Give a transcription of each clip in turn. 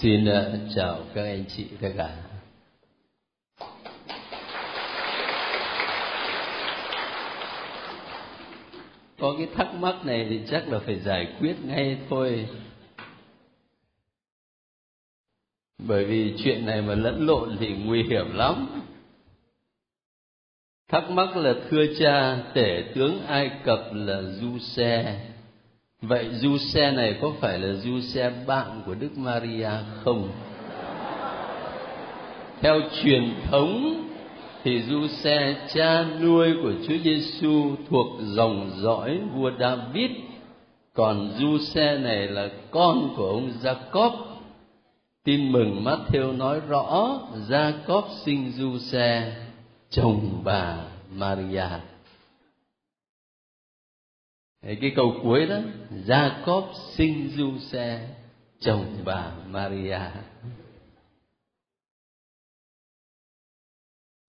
Xin ờ, chào các anh chị tất cả. Có cái thắc mắc này thì chắc là phải giải quyết ngay thôi. Bởi vì chuyện này mà lẫn lộn thì nguy hiểm lắm. Thắc mắc là thưa cha, tể tướng Ai Cập là Du Xe Vậy du xe này có phải là du xe bạn của Đức Maria không? Theo truyền thống thì du xe cha nuôi của Chúa Giêsu thuộc dòng dõi vua David, còn du xe này là con của ông Jacob. Tin mừng Matthew nói rõ Jacob sinh du xe chồng bà Maria cái câu cuối đó, Jacob sinh du xe chồng bà Maria.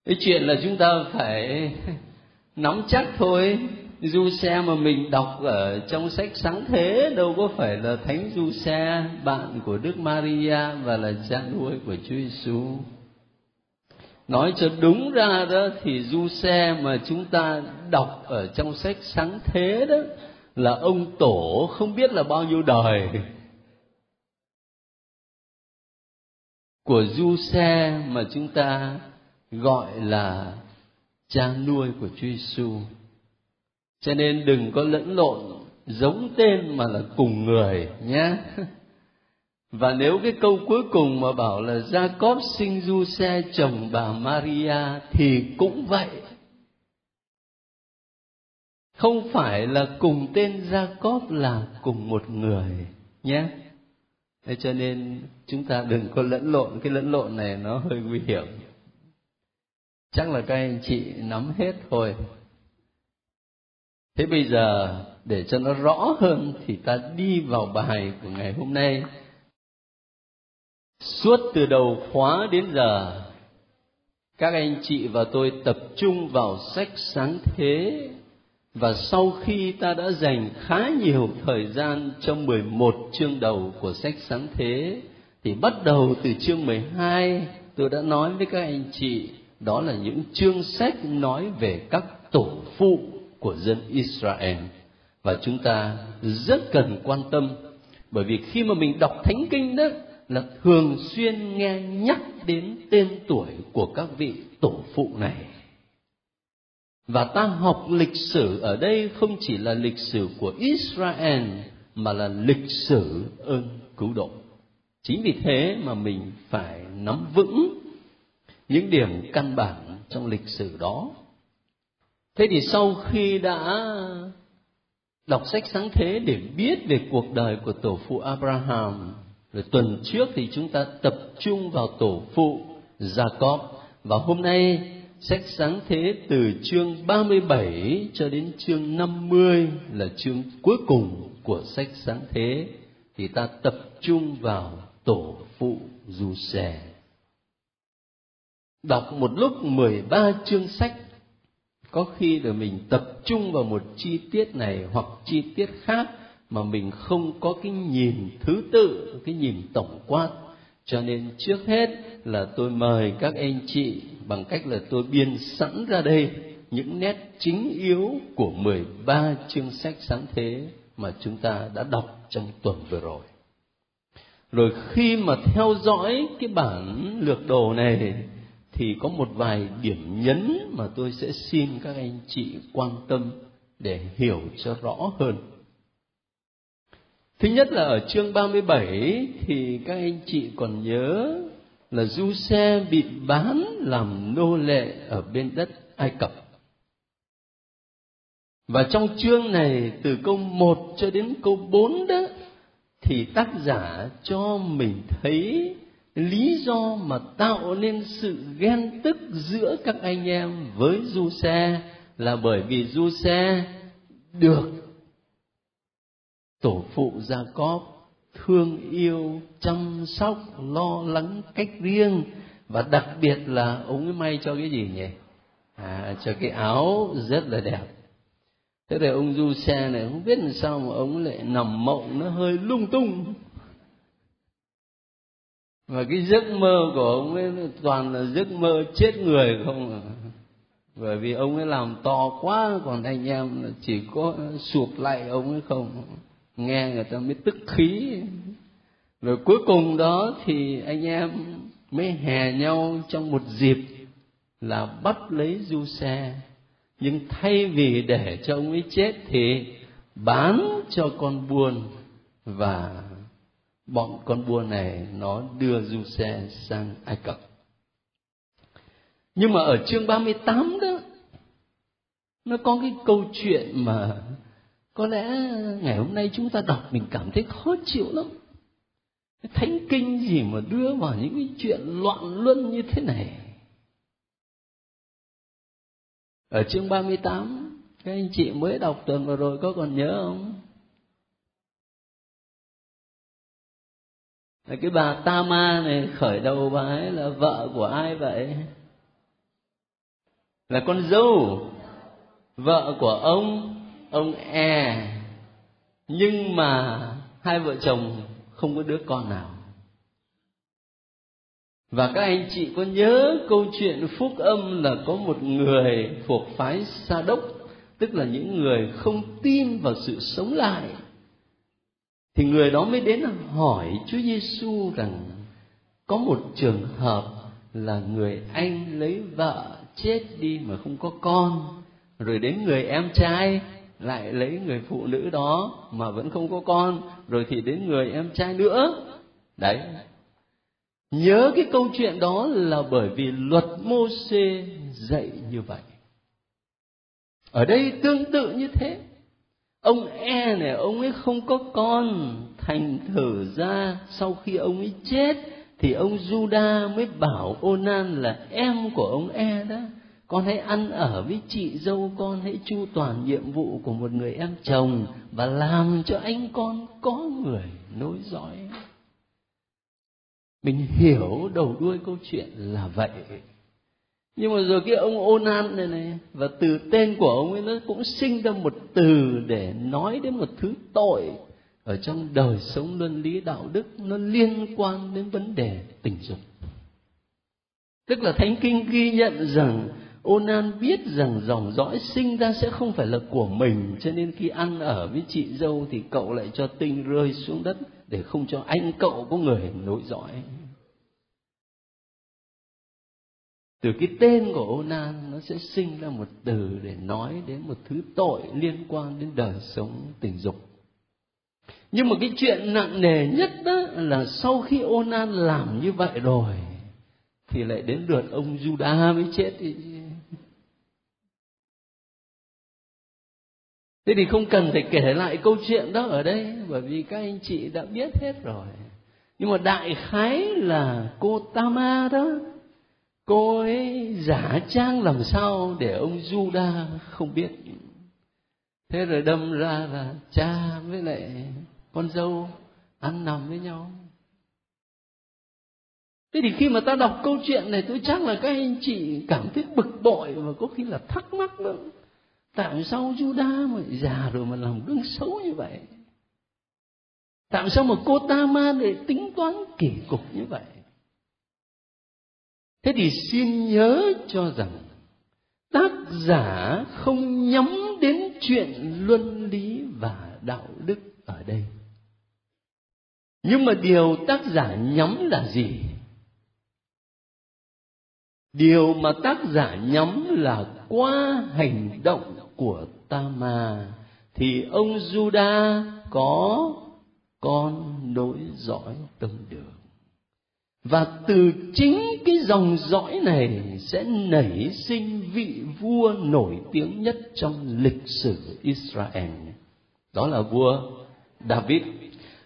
Cái chuyện là chúng ta phải nắm chắc thôi. Du xe mà mình đọc ở trong sách sáng thế đâu có phải là thánh du xe, bạn của đức Maria và là cha nuôi của Chúa Giêsu nói cho đúng ra đó thì du xe mà chúng ta đọc ở trong sách sáng thế đó là ông tổ không biết là bao nhiêu đời của du xe mà chúng ta gọi là cha nuôi của Chúa Giêsu. Cho nên đừng có lẫn lộn giống tên mà là cùng người nhé. Và nếu cái câu cuối cùng mà bảo là Jacob sinh du xe chồng bà Maria thì cũng vậy. Không phải là cùng tên Jacob là cùng một người nhé. Thế cho nên chúng ta đừng có lẫn lộn, cái lẫn lộn này nó hơi nguy hiểm. Chắc là các anh chị nắm hết thôi. Thế bây giờ để cho nó rõ hơn thì ta đi vào bài của ngày hôm nay Suốt từ đầu khóa đến giờ, các anh chị và tôi tập trung vào sách sáng thế. Và sau khi ta đã dành khá nhiều thời gian trong 11 chương đầu của sách sáng thế thì bắt đầu từ chương 12 tôi đã nói với các anh chị đó là những chương sách nói về các tổ phụ của dân Israel. Và chúng ta rất cần quan tâm bởi vì khi mà mình đọc thánh kinh đó là thường xuyên nghe nhắc đến tên tuổi của các vị tổ phụ này và ta học lịch sử ở đây không chỉ là lịch sử của Israel, mà là lịch sử ơn cứu độ. Chính vì thế mà mình phải nắm vững những điểm căn bản trong lịch sử đó. Thế thì sau khi đã đọc sách sáng thế để biết về cuộc đời của tổ phụ Abraham rồi tuần trước thì chúng ta tập trung vào tổ phụ Jacob và hôm nay sách sáng thế từ chương 37 cho đến chương 50 là chương cuối cùng của sách sáng thế. Thì ta tập trung vào tổ phụ du sẻ Đọc một lúc 13 chương sách. Có khi là mình tập trung vào một chi tiết này hoặc chi tiết khác mà mình không có cái nhìn thứ tự, cái nhìn tổng quát cho nên trước hết là tôi mời các anh chị bằng cách là tôi biên sẵn ra đây những nét chính yếu của 13 chương sách sáng thế mà chúng ta đã đọc trong tuần vừa rồi. Rồi khi mà theo dõi cái bản lược đồ này, thì có một vài điểm nhấn mà tôi sẽ xin các anh chị quan tâm để hiểu cho rõ hơn. Thứ nhất là ở chương 37 thì các anh chị còn nhớ là du xe bị bán làm nô lệ ở bên đất Ai Cập. Và trong chương này, từ câu 1 cho đến câu 4 đó, thì tác giả cho mình thấy lý do mà tạo nên sự ghen tức giữa các anh em với du xe là bởi vì du xe được tổ phụ gia cóp thương yêu, chăm sóc, lo lắng cách riêng và đặc biệt là ông ấy may cho cái gì nhỉ? À cho cái áo rất là đẹp. Thế rồi ông du xe này, không biết làm sao mà ông lại nằm mộng, nó hơi lung tung. Và cái giấc mơ của ông ấy toàn là giấc mơ chết người không à bởi vì ông ấy làm to quá, còn anh em chỉ có sụp lại ông ấy không nghe người ta mới tức khí rồi cuối cùng đó thì anh em mới hè nhau trong một dịp là bắt lấy du xe nhưng thay vì để cho ông ấy chết thì bán cho con buôn và bọn con buôn này nó đưa du xe sang Ai Cập. Nhưng mà ở chương 38 đó, nó có cái câu chuyện mà có lẽ ngày hôm nay chúng ta đọc mình cảm thấy khó chịu lắm. Thánh kinh gì mà đưa vào những cái chuyện loạn luân như thế này. Ở chương 38, các anh chị mới đọc tuần vừa rồi có còn nhớ không? Là cái bà Tama này khởi đầu bà ấy là vợ của ai vậy? Là con dâu, vợ của ông, ông E. Nhưng mà hai vợ chồng không có đứa con nào. Và các anh chị có nhớ câu chuyện phúc âm là có một người thuộc phái Sa Đốc, tức là những người không tin vào sự sống lại. Thì người đó mới đến hỏi Chúa Giêsu rằng có một trường hợp là người anh lấy vợ chết đi mà không có con, rồi đến người em trai lại lấy người phụ nữ đó mà vẫn không có con, rồi thì đến người em trai nữa. Đấy, Nhớ cái câu chuyện đó là bởi vì luật mô xê dạy như vậy. Ở đây tương tự như thế. Ông E này, ông ấy không có con, thành thử ra sau khi ông ấy chết thì ông Juda mới bảo Onan là em của ông E đó. Con hãy ăn ở với chị dâu con, hãy chu toàn nhiệm vụ của một người em chồng và làm cho anh con có người nối dõi. Mình hiểu đầu đuôi câu chuyện là vậy. Nhưng mà rồi cái ông Onan này này và từ tên của ông ấy nó cũng sinh ra một từ để nói đến một thứ tội ở trong đời sống luân lý đạo đức nó liên quan đến vấn đề tình dục. Tức là thánh kinh ghi nhận rằng Onan biết rằng dòng dõi sinh ra sẽ không phải là của mình, cho nên khi ăn ở với chị dâu thì cậu lại cho tinh rơi xuống đất để không cho anh cậu có người nối dõi. Từ cái tên của Onan nó sẽ sinh ra một từ để nói đến một thứ tội liên quan đến đời sống tình dục. Nhưng mà cái chuyện nặng nề nhất đó là sau khi Onan làm như vậy rồi, thì lại đến lượt ông Juda mới chết Thế thì không cần phải kể lại câu chuyện đó ở đây, bởi vì các anh chị đã biết hết rồi. Nhưng mà đại khái là cô Tama đó, cô ấy giả trang làm sao để ông Juda không biết. Thế rồi đâm ra là cha với lại con dâu ăn nằm với nhau. Thế thì khi mà ta đọc câu chuyện này, tôi chắc là các anh chị cảm thấy bực bội và có khi là thắc mắc nữa tại sao Juda mà già rồi mà làm gương xấu như vậy. Tại sao mà cô ta ma lại tính toán kỳ cục như vậy. Thế thì xin nhớ cho rằng, tác giả không nhắm đến chuyện luân lý và đạo đức ở đây. Nhưng mà điều tác giả nhắm là gì? Điều mà tác giả nhắm là qua hành động của ta mà, thì ông Juda có con nối dõi tông đường và từ chính cái dòng dõi này sẽ nảy sinh vị vua nổi tiếng nhất trong lịch sử Israel. Đó là vua David.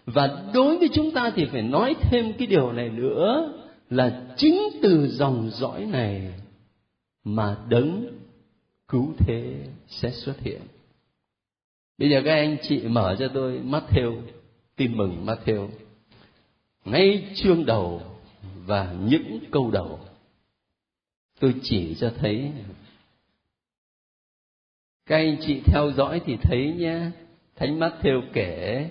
Và đối với chúng ta thì phải nói thêm cái điều này nữa là chính từ dòng dõi này mà đấng cứu thế sẽ xuất hiện. Bây giờ các anh chị mở cho tôi Matthew, tin mừng Matthew. Ngay chương đầu và những câu đầu, tôi chỉ cho thấy, các anh chị theo dõi thì thấy nhé, thánh mắt theo kể,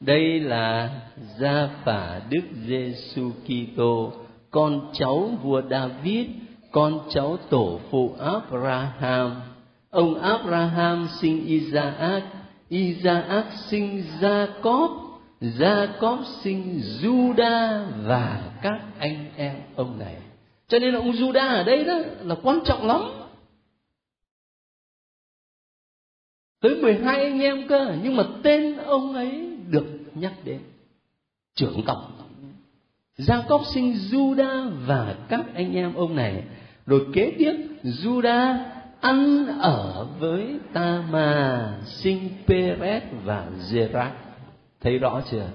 đây là gia phả đức giêsu kitô con cháu vua david, con cháu tổ phụ abraham. Ông abraham sinh isaac isaac sinh jacob jacob sinh juda và các anh em ông này. Cho nên ông juda ở đây đó là quan trọng lắm. Tới 12 anh em cơ, nhưng mà tên ông ấy được nhắc đến trưởng tổng. Jacob sinh Juda và các anh em ông này. Rồi kế tiếp, Juda ăn ở với Tama, sinh Perez và Zerah thấy rõ chưa?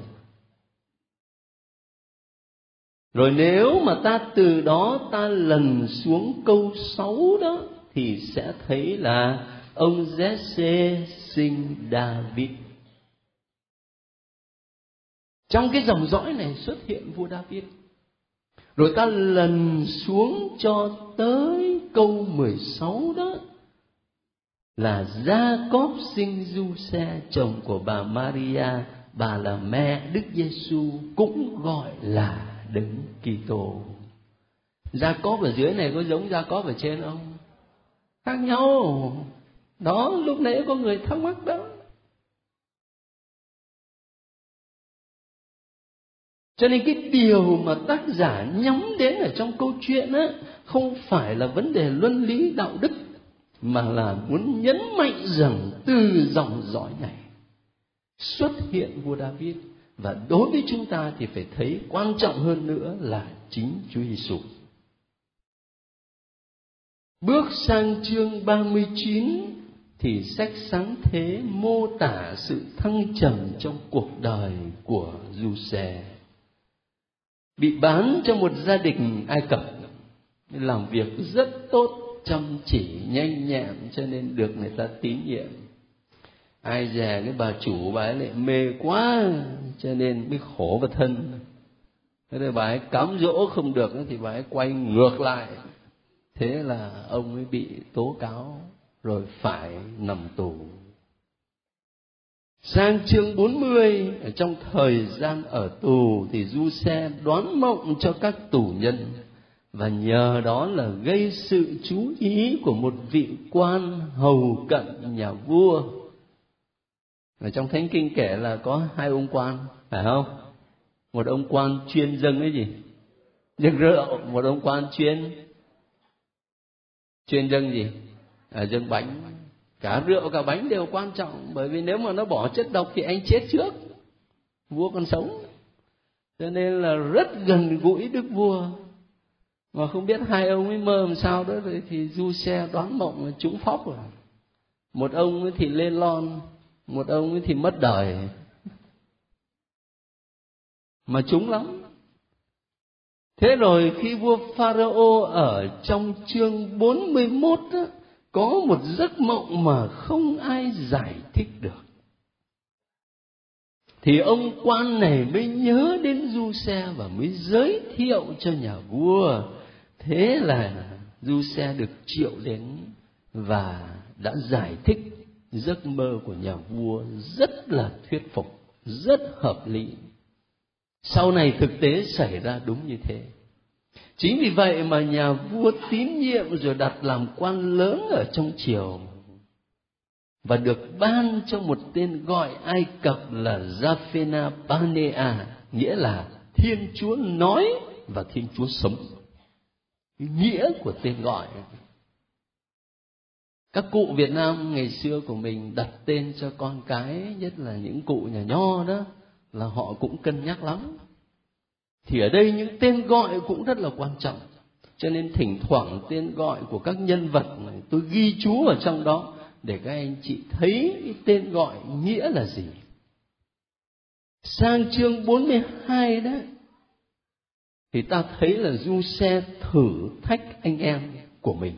Rồi nếu mà ta từ đó ta lần xuống câu sáu đó, thì sẽ thấy là ông Jesse sinh David trong cái dòng dõi này xuất hiện vua David rồi ta lần xuống cho tới câu 16 đó là Gia Cóp sinh Du Xe, chồng của bà Maria, bà là mẹ Đức Giêsu cũng gọi là Đấng Kitô. Jacob ở dưới này có giống Gia Cóp ở trên không? Khác nhau. Đó, lúc nãy có người thắc mắc đó. Cho nên cái điều mà tác giả nhắm đến ở trong câu chuyện á, không phải là vấn đề luân lý đạo đức, mà là muốn nhấn mạnh rằng từ dòng dõi này xuất hiện vua David và đối với chúng ta thì phải thấy quan trọng hơn nữa là chính Chúa Giêsu. Bước sang chương 39 thì sách sáng thế mô tả sự thăng trầm trong cuộc đời của Giuse bị bán cho một gia đình Ai Cập. Làm việc rất tốt, chăm chỉ, nhanh nhẹn, cho nên được người ta tín nhiệm. Ai dè cái bà chủ, bà ấy lại mê quá, cho nên mới khổ vào thân. Thế là bà ấy cám dỗ không được, thì bà ấy quay ngược lại. Thế là ông ấy bị tố cáo, rồi phải nằm tù. Sang chương 40 ở trong thời gian ở tù thì Du Xe đoán mộng cho các tù nhân và nhờ đó là gây sự chú ý của một vị quan hầu cận nhà vua. Ở trong Thánh Kinh kể là có hai ông quan, phải không? Một ông quan chuyên dâng cái gì? Dâng rượu, một ông quan chuyên chuyên dâng gì? À, dâng bánh cả rượu cả bánh đều quan trọng bởi vì nếu mà nó bỏ chất độc thì anh chết trước vua còn sống. Cho nên là rất gần gũi đức vua. Mà không biết hai ông ấy mơ làm sao đó thì du xe đoán mộng trúng phóc rồi. Một ông ấy thì lên lon một ông ấy thì mất đời. Mà trúng lắm. Thế rồi khi vua pharaoh ở trong chương 41 đó, có một giấc mộng mà không ai giải thích được. Thì ông quan này mới nhớ đến du xe và mới giới thiệu cho nhà vua. Thế là du xe được triệu đến và đã giải thích giấc mơ của nhà vua rất là thuyết phục, rất hợp lý. Sau này thực tế xảy ra đúng như thế chính vì vậy mà nhà vua tín nhiệm rồi đặt làm quan lớn ở trong triều. Và được ban cho một tên gọi ai cập là Japhena Panea nghĩa là thiên chúa nói và thiên chúa sống. Nghĩa của tên gọi. Các cụ Việt Nam ngày xưa của mình đặt tên cho con cái, nhất là những cụ nhà nho đó, là họ cũng cân nhắc lắm thì ở đây những tên gọi cũng rất là quan trọng. Cho nên thỉnh thoảng tên gọi của các nhân vật này, tôi ghi chú ở trong đó để các anh chị thấy cái tên gọi nghĩa là gì. Sang chương 42 đó, thì ta thấy là du xe thử thách anh em của mình.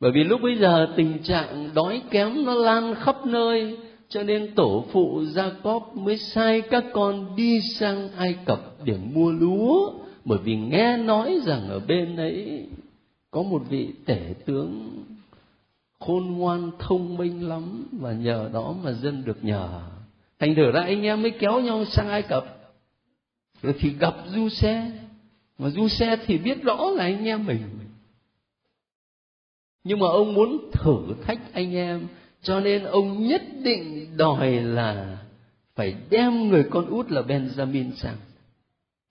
Bởi vì lúc bây giờ tình trạng đói kém nó lan khắp nơi cho nên tổ phụ gia cóp mới sai các con đi sang Ai Cập để mua lúa. Bởi vì nghe nói rằng ở bên ấy có một vị tể tướng khôn ngoan, thông minh lắm và nhờ đó mà dân được nhờ. Thành thử ra anh em mới kéo nhau sang ai cập. Rồi thì gặp du xe. Mà du xe thì biết rõ là anh em mình. Nhưng mà ông muốn thử thách anh em cho nên ông nhất định đòi là phải đem người con út là benjamin sang.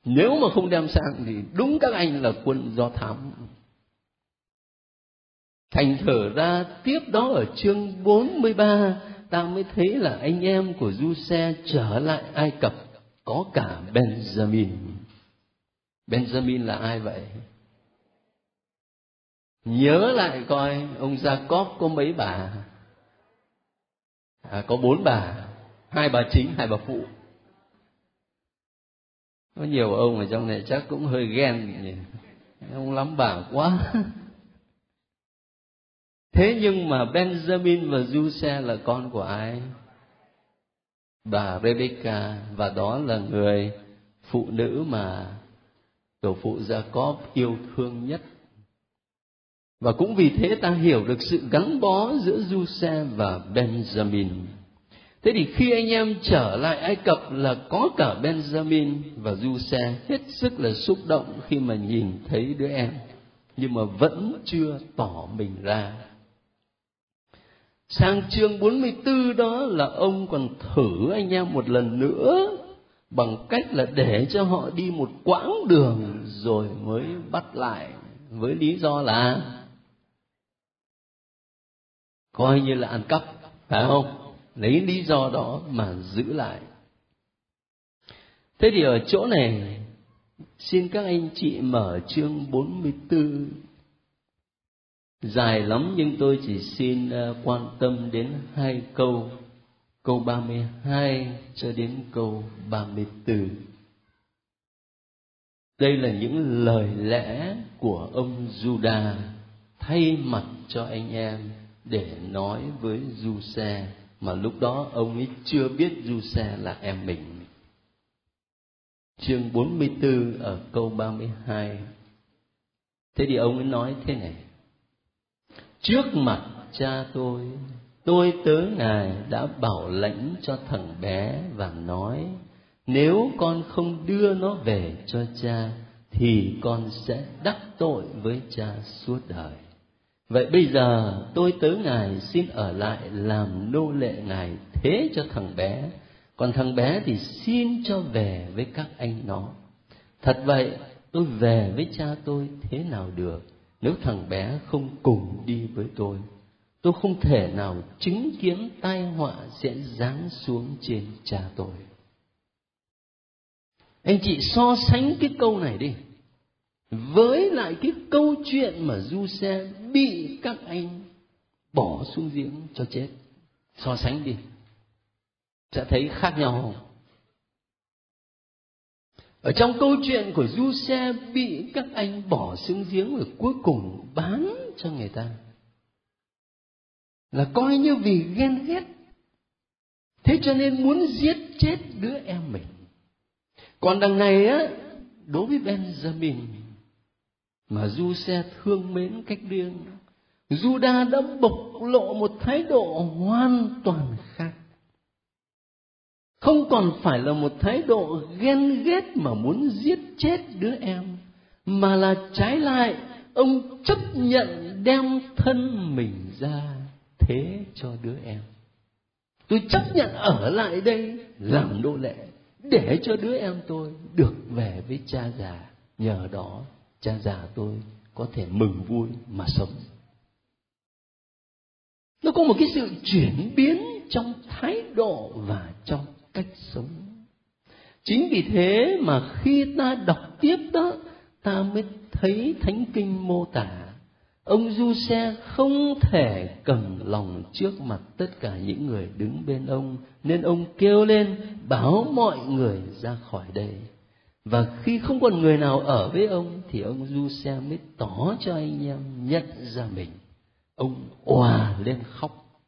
Nếu mà không đem sang thì đúng các anh là quân do thám. Thành thở ra, tiếp đó ở chương 43 ta mới thấy là anh em của du xe trở lại ai cập, có cả benjamin. Benjamin là ai vậy? Nhớ lại coi, ông gia có mấy bà? À, có bốn bà hai bà chính hai bà phụ. Có nhiều ông ở trong này chắc cũng hơi ghen nhỉ. Ông lắm bà quá. Thế nhưng mà benjamin và giuse là con của ai? Bà rebecca và đó là người phụ nữ mà tổ phụ Jacob yêu thương nhất và cũng vì thế ta hiểu được sự gắn bó giữa Giuse và Benjamin. Thế thì khi anh em trở lại Ai Cập là có cả Benjamin và Giuse hết sức là xúc động khi mà nhìn thấy đứa em, nhưng mà vẫn chưa tỏ mình ra. Sang chương 44 đó là ông còn thử anh em một lần nữa bằng cách là để cho họ đi một quãng đường rồi mới bắt lại với lý do là coi như là ăn cắp, phải không? Lấy lý do đó mà giữ lại. Thế thì ở chỗ này, xin các anh chị mở chương 44 dài lắm nhưng tôi chỉ xin ờ, quan tâm đến hai câu. Câu 32 cho đến câu 34. Đây là những lời lẽ của ông Juda thay mặt cho anh em để nói với du xe mà lúc đó ông ấy chưa biết du xe là em mình. Chương 44 ở câu 32 thế thì ông ấy nói thế này. Trước mặt cha tôi tôi tớ ngài đã bảo lãnh cho thằng bé và nói, nếu con không đưa nó về cho cha, thì con sẽ đắc tội với cha suốt đời vậy bây giờ tôi tới ngài xin ở lại làm nô lệ ngài thế cho thằng bé. Còn thằng bé thì xin cho về với các anh nó. Thật vậy, tôi về với cha tôi thế nào được, nếu thằng bé không cùng đi với tôi? Tôi không thể nào chứng kiến tai họa sẽ giáng xuống trên cha tôi. Anh chị so sánh cái câu này đi với lại cái câu chuyện mà du xe bị các anh bỏ xuống giếng cho chết. So sánh đi, sẽ thấy khác nhau không? Ở trong câu chuyện của du xe bị các anh bỏ xuống giếng rồi cuối cùng bán cho người ta, là coi như vì ghen ghét. Thế cho nên muốn giết chết đứa em mình. Còn đằng này á, đối với benjamin mà du xe thương mến cách riêng juda đã bộc lộ một thái độ hoàn toàn khác. Không còn phải là một thái độ ghen ghét mà muốn giết chết đứa em, mà là trái lại, ông chấp nhận đem thân mình ra thế cho đứa em. Tôi chấp nhận ở lại đây làm nô lệ để cho đứa em tôi được về với cha già nhờ đó cha già tôi có thể mừng vui mà sống. Nó có một cái sự chuyển biến trong thái độ và trong cách sống. Chính vì thế mà khi ta đọc tiếp đó, ta mới thấy thánh kinh mô tả, ông du xe không thể cầm lòng trước mặt tất cả những người đứng bên ông, nên ông kêu lên báo mọi người ra khỏi đây và khi không còn người nào ở với ông, thì ông du xe mới tỏ cho anh em nhận ra mình. Ông òa lên khóc.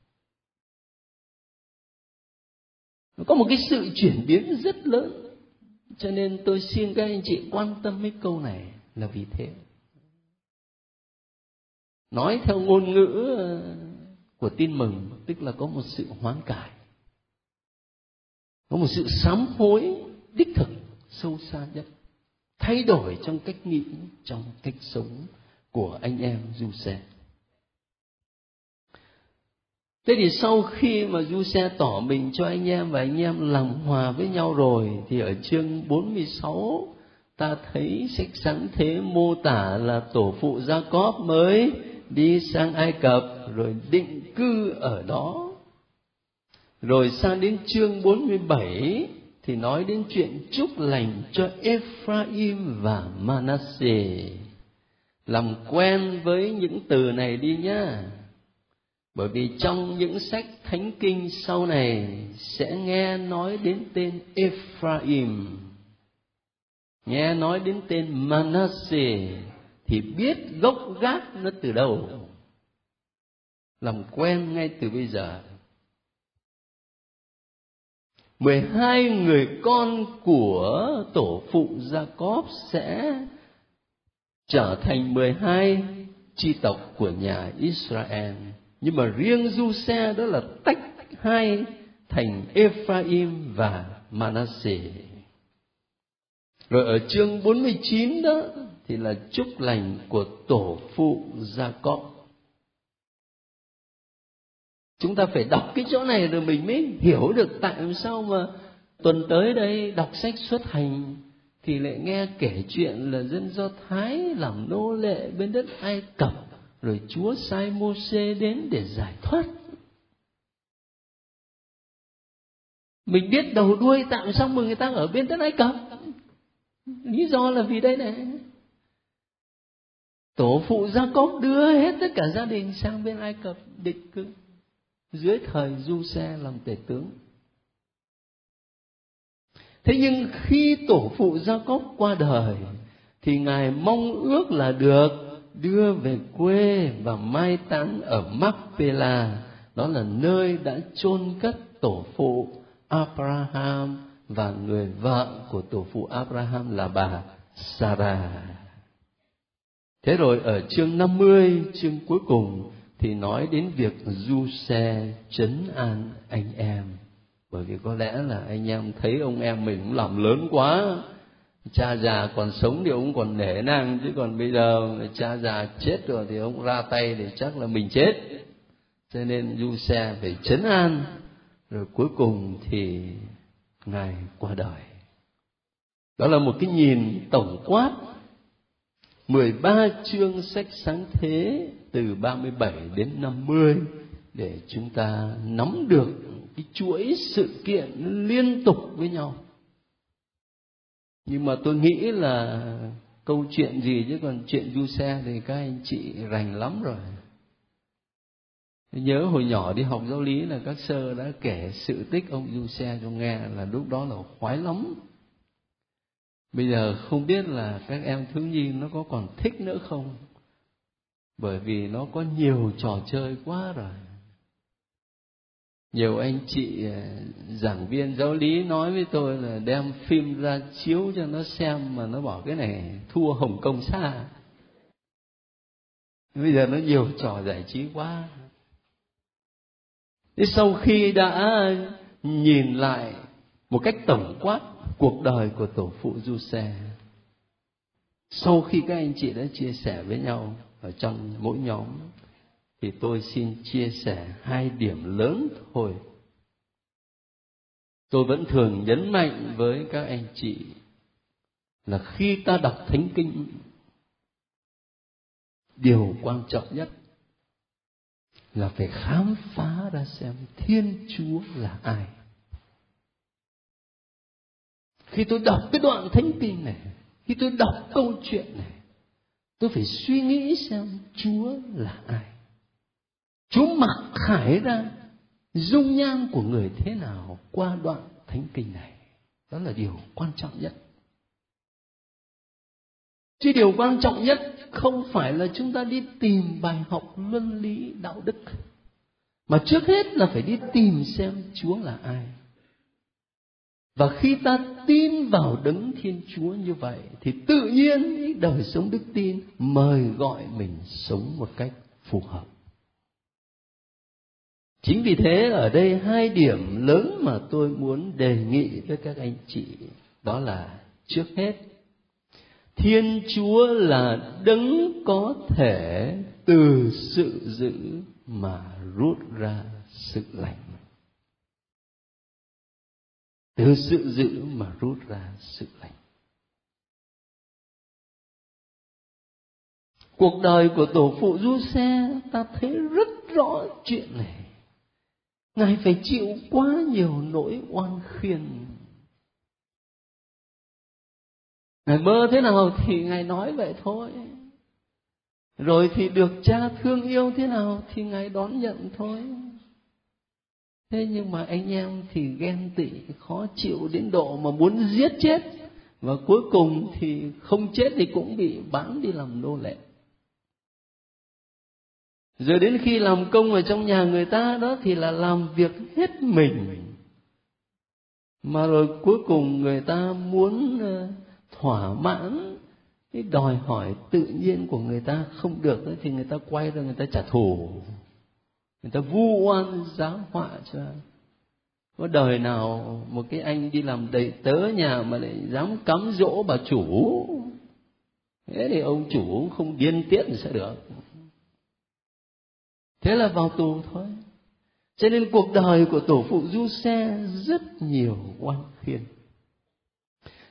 Có một cái sự chuyển biến rất lớn. Cho nên tôi xin các anh chị quan tâm mấy câu này là vì thế. Nói theo ngôn ngữ ờ, của tin mừng, tức là có một sự hoán cải. Có một sự sám hối đích thực sâu xa nhất, thay đổi trong cách nghĩ trong cách sống của anh em du xe Thế thì sau khi mà Du Xe tỏ mình cho anh em và anh em làm hòa với nhau rồi, thì ở chương 46 ta thấy sách sáng thế mô tả là tổ phụ Gia Cóp mới đi sang Ai Cập rồi định cư ở đó. Rồi sang đến chương 47 thì nói đến chuyện chúc lành cho Ephraim và Manasseh. Làm quen với những từ này đi nhá. Bởi vì trong những sách thánh kinh sau này sẽ nghe nói đến tên Ephraim. Nghe nói đến tên Manasseh thì biết gốc gác nó từ đâu. Làm quen ngay từ bây giờ mười hai người con của tổ phụ Jacob sẽ trở thành mười hai chi tộc của nhà Israel nhưng mà riêng du xe đó là tách hai thành Ephraim và Manasseh. Rồi ở chương 49 đó thì là chúc lành của tổ phụ Jacob. Chúng ta phải đọc cái chỗ này rồi mình mới hiểu được tại sao mà tuần tới đây đọc sách xuất hành thì lại nghe kể chuyện là dân Do Thái làm nô lệ bên đất Ai Cập, rồi Chúa sai mô xê đến để giải thoát. Mình biết đầu đuôi tạm xong mà người ta ở bên đất Ai Cập. Lý do là vì đây này. Tổ phụ Gia Cốp đưa hết tất cả gia đình sang bên Ai Cập định cư dưới thời Du Xe làm tể tướng. Thế nhưng khi tổ phụ Gia Cốp qua đời thì ngài mong ước là được đưa về quê và mai táng ở Macpela đó là nơi đã chôn cất tổ phụ Abraham và người vợ của tổ phụ Abraham là bà Sarah. Thế rồi ở chương 50, chương cuối cùng thì nói đến việc du xe chấn an anh em. Bởi vì có lẽ là anh em thấy ông em mình cũng làm lớn quá, cha già còn sống thì ông còn nể nang chứ còn bây giờ cha già chết rồi thì ông ra tay thì chắc là mình chết. Cho nên du xe phải chấn an rồi cuối cùng thì ngài qua đời. Đó là một cái nhìn tổng quát 13 chương sách sáng thế từ 37 đến 50 để chúng ta nắm được cái chuỗi sự kiện liên tục với nhau. Nhưng mà tôi nghĩ là câu chuyện gì chứ còn chuyện du xe thì các anh chị rành lắm rồi. Nhớ hồi nhỏ đi học giáo lý là các sơ đã kể sự tích ông du xe cho nghe là lúc đó là khoái lắm bây giờ không biết là các em thiếu nhi nó có còn thích nữa không? Bởi vì nó có nhiều trò chơi quá rồi. Nhiều anh chị à, giảng viên giáo lý nói với tôi là đem phim ra chiếu cho nó xem mà nó bảo cái này thua hồng kông xa. Bây giờ nó nhiều trò giải trí quá. Thế sau khi đã nhìn lại một cách tổng quát cuộc đời của tổ phụ du xe sau khi các anh chị đã chia sẻ với nhau ở trong mỗi nhóm, thì tôi xin chia sẻ hai điểm lớn thôi. Tôi vẫn thường nhấn mạnh với các anh chị là khi ta đọc thánh kinh, điều quan trọng nhất là phải khám phá ra xem thiên chúa là ai khi tôi đọc cái đoạn thánh kinh này, khi tôi đọc câu chuyện này, tôi phải suy nghĩ xem chúa là ai Chúa mặc khải ra dung nhan của người thế nào qua đoạn thánh kinh này. Đó là điều quan trọng nhất. Chứ điều quan trọng nhất không phải là chúng ta đi tìm bài học luân lý đạo đức. Mà trước hết là phải đi tìm xem Chúa là ai. Và khi ta tin vào đấng Thiên Chúa như vậy, thì tự nhiên đời sống đức tin mời gọi mình sống một cách phù hợp. chính vì thế, ở đây hai điểm lớn mà tôi muốn đề nghị với các anh chị, đó là trước hết, thiên chúa là đấng có thể từ sự giữ mà rút ra sự lành từ sự giữ mà rút ra sự lành. Cuộc đời của tổ phụ du xe ta thấy rất rõ chuyện này. Ngài phải chịu quá nhiều nỗi oan khiên. Ngài mơ thế nào thì ngài nói vậy thôi. Rồi thì được cha thương yêu thế nào thì ngài đón nhận thôi thế nhưng mà anh em thì ghen tị, khó chịu đến độ mà muốn giết chết. Và cuối cùng thì không chết thì cũng bị bán đi làm nô lệ. Rồi đến khi làm công ở trong nhà người ta đó thì là làm việc hết mình. Mà rồi cuối cùng người ta muốn ờ, thỏa mãn cái đòi hỏi tự nhiên của người ta không được thì người ta quay ra người ta trả thù người ta vu oan giáo họa cho có đời nào một cái anh đi làm đầy tớ nhà mà lại dám cắm dỗ bà chủ. Thế thì ông chủ không điên tiết thì sẽ được. Thế là vào tù thôi. Cho nên cuộc đời của tổ phụ du xe rất nhiều oan khiên.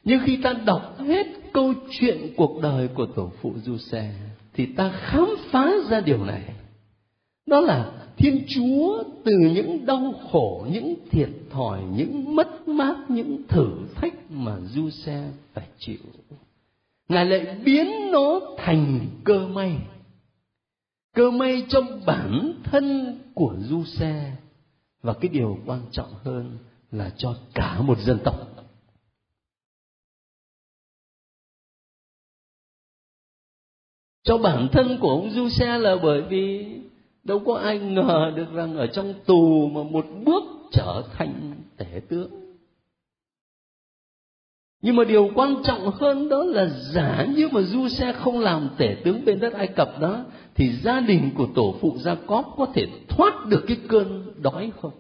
Nhưng khi ta đọc hết câu chuyện cuộc đời của tổ phụ du xe thì ta khám phá ra điều này. Đó là thiên chúa từ những đau khổ, những thiệt thòi, những mất mát, những thử thách mà du xe phải chịu. Ngài lại biến nó thành cơ may. Cơ may cho bản thân của du xe và cái điều quan trọng hơn là cho cả một dân tộc. Cho bản thân của ông du xe là bởi vì đâu có ai ngờ được rằng ở trong tù mà một bước trở thành tể tướng. Nhưng mà điều quan trọng hơn đó là giả như mà du xe không làm tể tướng bên đất ai cập đó, thì gia đình của tổ phụ gia cóp có thể thoát được cái cơn đói không?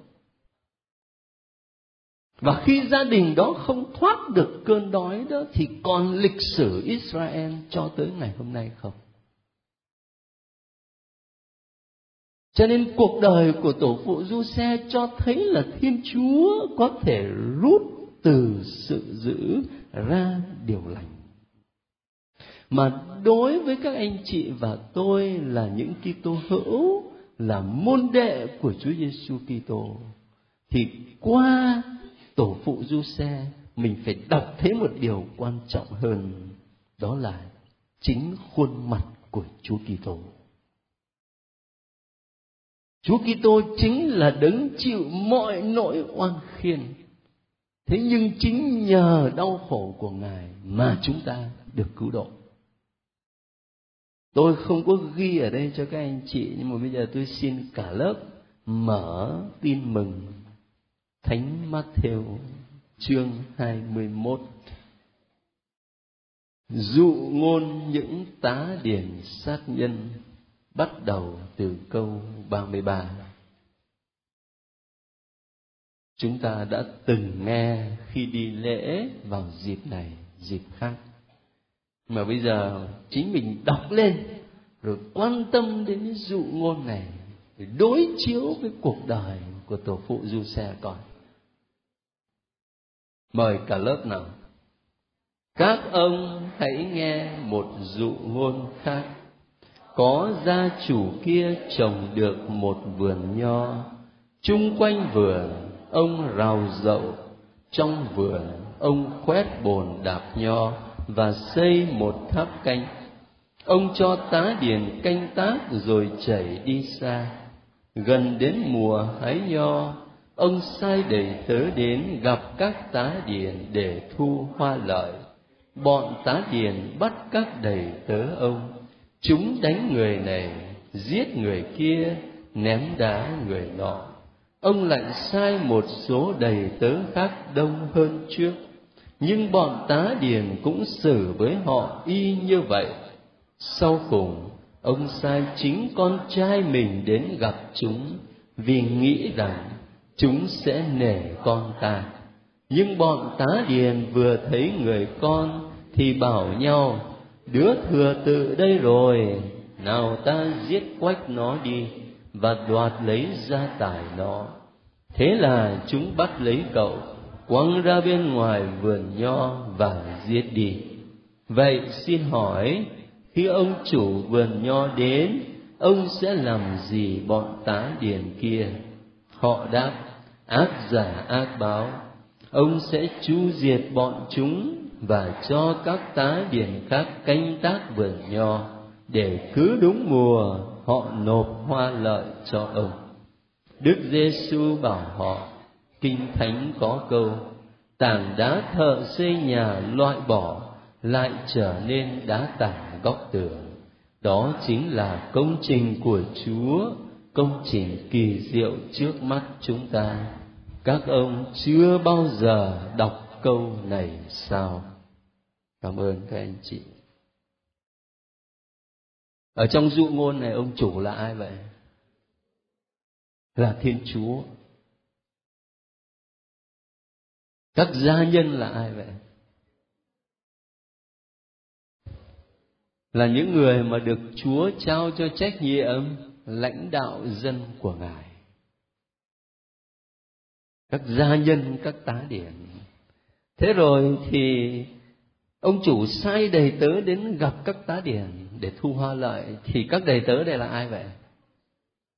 Và khi gia đình đó không thoát được cơn đói đó, thì còn lịch sử Israel cho tới ngày hôm nay không? Cho nên cuộc đời của tổ phụ du xe cho thấy là thiên chúa có thể rút từ sự giữ ra điều lành mà đối với các anh chị và tôi là những Kitô hữu, là môn đệ của Chúa Giêsu Kitô, thì qua tổ phụ du xe mình phải đọc thấy một điều quan trọng hơn, đó là chính khuôn mặt của Chúa Kitô. Chúa Kitô chính là đấng chịu mọi nỗi oan khiên. Thế nhưng chính nhờ đau khổ của Ngài mà chúng ta được cứu độ. Tôi không có ghi ở đây cho các anh chị, nhưng mà bây giờ tôi xin cả lớp mở tin mừng Thánh Matthew, chương 21 dụ ngôn những tá điển sát nhân bắt đầu từ câu 33. Chúng ta đã từng nghe khi đi lễ vào dịp này, dịp khác. Mà bây giờ chính mình đọc lên rồi quan tâm đến những dụ ngôn này để đối chiếu với cuộc đời của tổ phụ du xe coi. Mời cả lớp nào. Các ông hãy nghe một dụ ngôn khác có gia chủ kia trồng được một vườn nho. Chung quanh vườn, ông rào dậu trong vườn, ông khoét bồn đạp nho và xây một tháp canh. Ông cho tá điền canh tác rồi chảy đi xa. Gần đến mùa hái nho, ông sai đầy tớ đến gặp các tá điền để thu hoa lợi. Bọn tá điền bắt các đầy tớ ông chúng đánh người này, giết người kia, ném đá người nọ. Ông lại sai một số đầy tớ khác đông hơn trước. Nhưng bọn tá điền cũng xử với họ y như vậy. Sau cùng, ông sai chính con trai mình đến gặp chúng, vì nghĩ rằng chúng sẽ nể con ta. Nhưng bọn tá điền vừa thấy người con thì bảo nhau đứa thừa tự đây rồi, nào ta giết quách nó đi và đoạt lấy gia tài nó. Thế là chúng bắt lấy cậu, quăng ra bên ngoài vườn nho và giết đi. Vậy xin hỏi, khi ông chủ vườn nho đến, ông sẽ làm gì bọn tá điền kia? Họ đáp, ác giả, ác báo, ông sẽ chu diệt bọn chúng và cho các tá điền khác canh tác vườn nho để cứ đúng mùa họ nộp hoa lợi cho ông. Đức giêsu bảo họ, kinh thánh có câu, tảng đá thợ xây nhà loại bỏ lại trở nên đá tảng góc tường. Đó chính là công trình của chúa, công trình kỳ diệu trước mắt chúng ta. Các ông chưa bao giờ đọc câu này sao? Cảm ơn các anh chị. Ở trong dụ ngôn này, ông chủ là ai vậy? Là thiên chúa. Các gia nhân là ai vậy? Là những người mà được chúa trao cho trách nhiệm, lãnh đạo dân của ngài. Các gia nhân, các tá điển thế rồi thì ông chủ sai đầy tớ đến gặp các tá điển để thu hoa lợi thì các đầy tớ đây là ai vậy?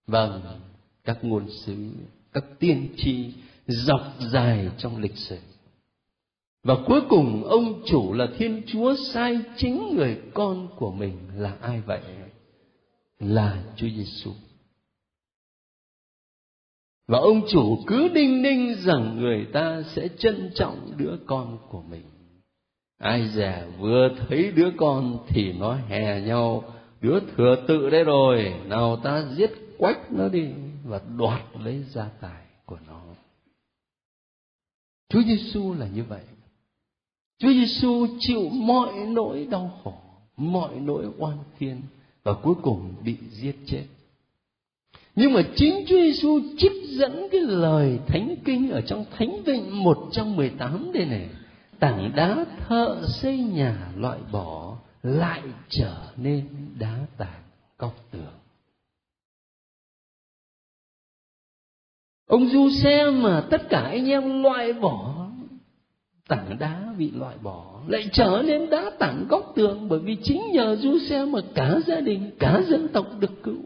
Vâng các ngôn sứ, các tiên tri dọc dài trong lịch sử. Và cuối cùng, ông chủ là thiên chúa sai chính người con của mình là ai vậy? Là chúa giêsu và ông chủ cứ đinh ninh rằng người ta sẽ trân trọng đứa con của mình. Ai già vừa thấy đứa con thì nó hè nhau. Đứa thừa tự đấy rồi, nào ta giết quách nó đi và đoạt lấy gia tài của nó. Chúa Giêsu là như vậy. Chúa Giêsu chịu mọi nỗi đau khổ, mọi nỗi oan khiên và cuối cùng bị giết chết nhưng mà chính Chúa Giêsu trích dẫn cái lời thánh kinh ở trong thánh vịnh 118 đây này, tảng đá thợ xây nhà loại bỏ lại trở nên đá tảng góc tường. Ông du xe mà tất cả anh em loại bỏ, tảng đá bị loại bỏ, lại trở nên đá tảng góc tường bởi vì chính nhờ du xe mà cả gia đình, cả dân tộc được cứu.